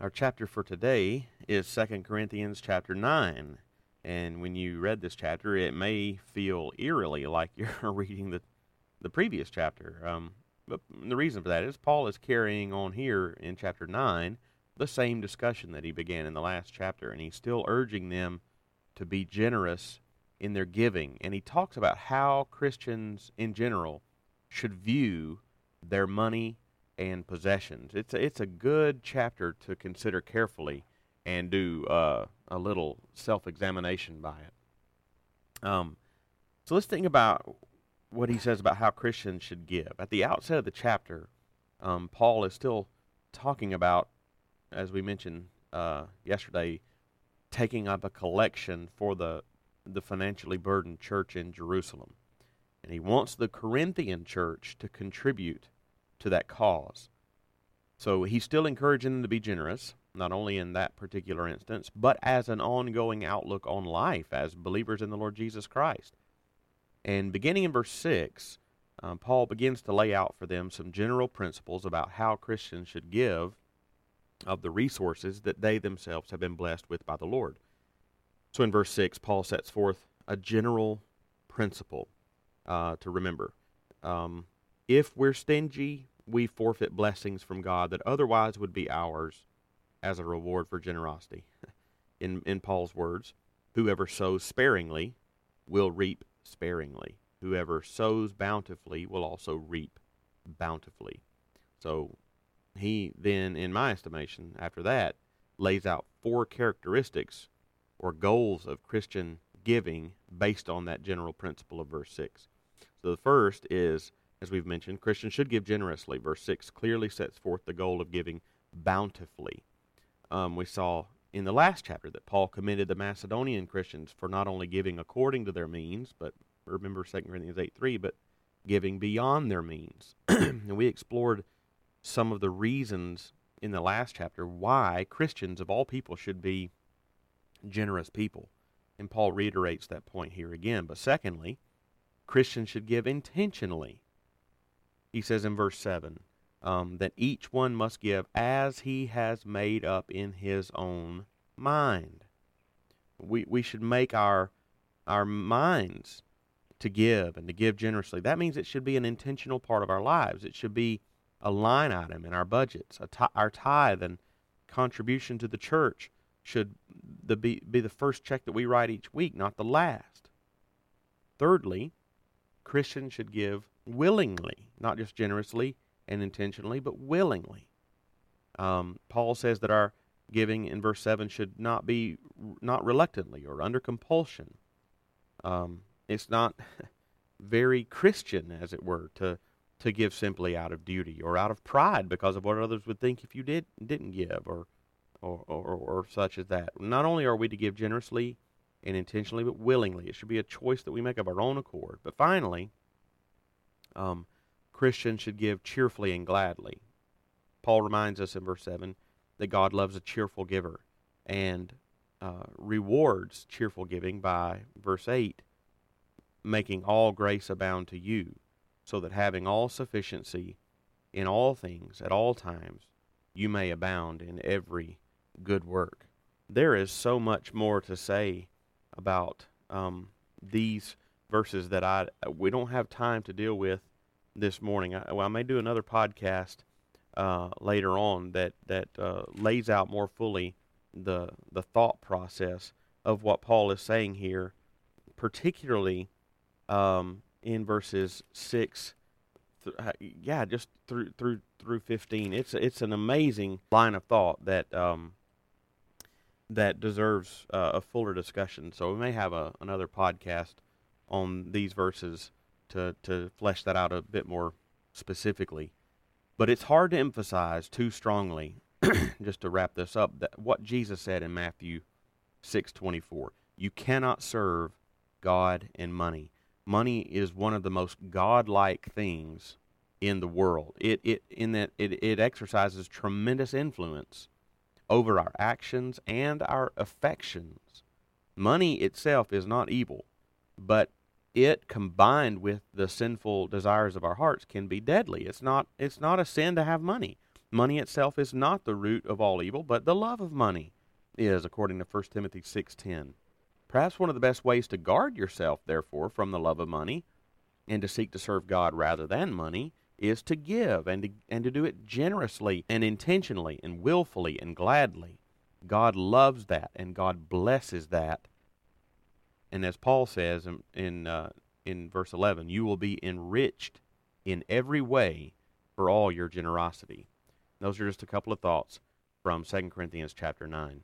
our chapter for today is Second Corinthians chapter 9. And when you read this chapter, it may feel eerily like you're reading the, the previous chapter. Um, but the reason for that is Paul is carrying on here in chapter 9 the same discussion that he began in the last chapter, and he's still urging them to be generous in their giving. And he talks about how Christians in general should view their money and possessions. It's a, it's a good chapter to consider carefully and do uh, a little self examination by it. Um, so let's think about what he says about how Christians should give. At the outset of the chapter, um, Paul is still talking about, as we mentioned uh, yesterday, taking up a collection for the the financially burdened church in Jerusalem. And he wants the Corinthian church to contribute to that cause. So he's still encouraging them to be generous, not only in that particular instance, but as an ongoing outlook on life as believers in the Lord Jesus Christ. And beginning in verse 6, um, Paul begins to lay out for them some general principles about how Christians should give of the resources that they themselves have been blessed with by the Lord. So in verse 6, Paul sets forth a general principle uh, to remember. Um, if we're stingy, we forfeit blessings from God that otherwise would be ours as a reward for generosity. In, in Paul's words, whoever sows sparingly will reap sparingly. Whoever sows bountifully will also reap bountifully. So he then, in my estimation, after that, lays out four characteristics or goals of Christian giving based on that general principle of verse 6. So the first is as we've mentioned, Christians should give generously. Verse 6 clearly sets forth the goal of giving bountifully. Um, we saw in the last chapter that Paul commended the Macedonian Christians for not only giving according to their means, but remember 2 Corinthians 8 3, but giving beyond their means. and we explored some of the reasons in the last chapter why Christians of all people should be generous people. And Paul reiterates that point here again. But secondly, Christians should give intentionally he says in verse 7 um, that each one must give as he has made up in his own mind. We, we should make our, our minds to give and to give generously. That means it should be an intentional part of our lives. It should be a line item in our budgets. our tithe and contribution to the church should the, be, be the first check that we write each week, not the last. Thirdly, Christians should give willingly, not just generously and intentionally, but willingly. Um, Paul says that our giving in verse 7 should not be not reluctantly or under compulsion. Um, it's not very Christian, as it were, to to give simply out of duty or out of pride because of what others would think if you did didn't give or or, or, or such as that. Not only are we to give generously and intentionally, but willingly. It should be a choice that we make of our own accord. But finally, um, Christians should give cheerfully and gladly. Paul reminds us in verse 7 that God loves a cheerful giver and uh, rewards cheerful giving by, verse 8, making all grace abound to you, so that having all sufficiency in all things at all times, you may abound in every good work. There is so much more to say about um, these verses that I we don't have time to deal with this morning. I, well, I may do another podcast uh, later on that that uh, lays out more fully the the thought process of what Paul is saying here, particularly um, in verses six. Uh, yeah, just through through through fifteen. It's it's an amazing line of thought that um, that deserves uh, a fuller discussion. So we may have a, another podcast on these verses to, to flesh that out a bit more specifically. But it's hard to emphasize too strongly, just to wrap this up, that what Jesus said in Matthew 6:24. You cannot serve God and money. Money is one of the most godlike things in the world. It it in that it, it exercises tremendous influence over our actions and our affections. Money itself is not evil, but it combined with the sinful desires of our hearts can be deadly. It's not it's not a sin to have money. Money itself is not the root of all evil, but the love of money is, according to 1 Timothy 6:10. Perhaps one of the best ways to guard yourself, therefore, from the love of money and to seek to serve God rather than money is to give and to, and to do it generously and intentionally and willfully and gladly. God loves that and God blesses that. And as Paul says in in, uh, in verse 11, you will be enriched in every way for all your generosity. Those are just a couple of thoughts from 2 Corinthians chapter 9.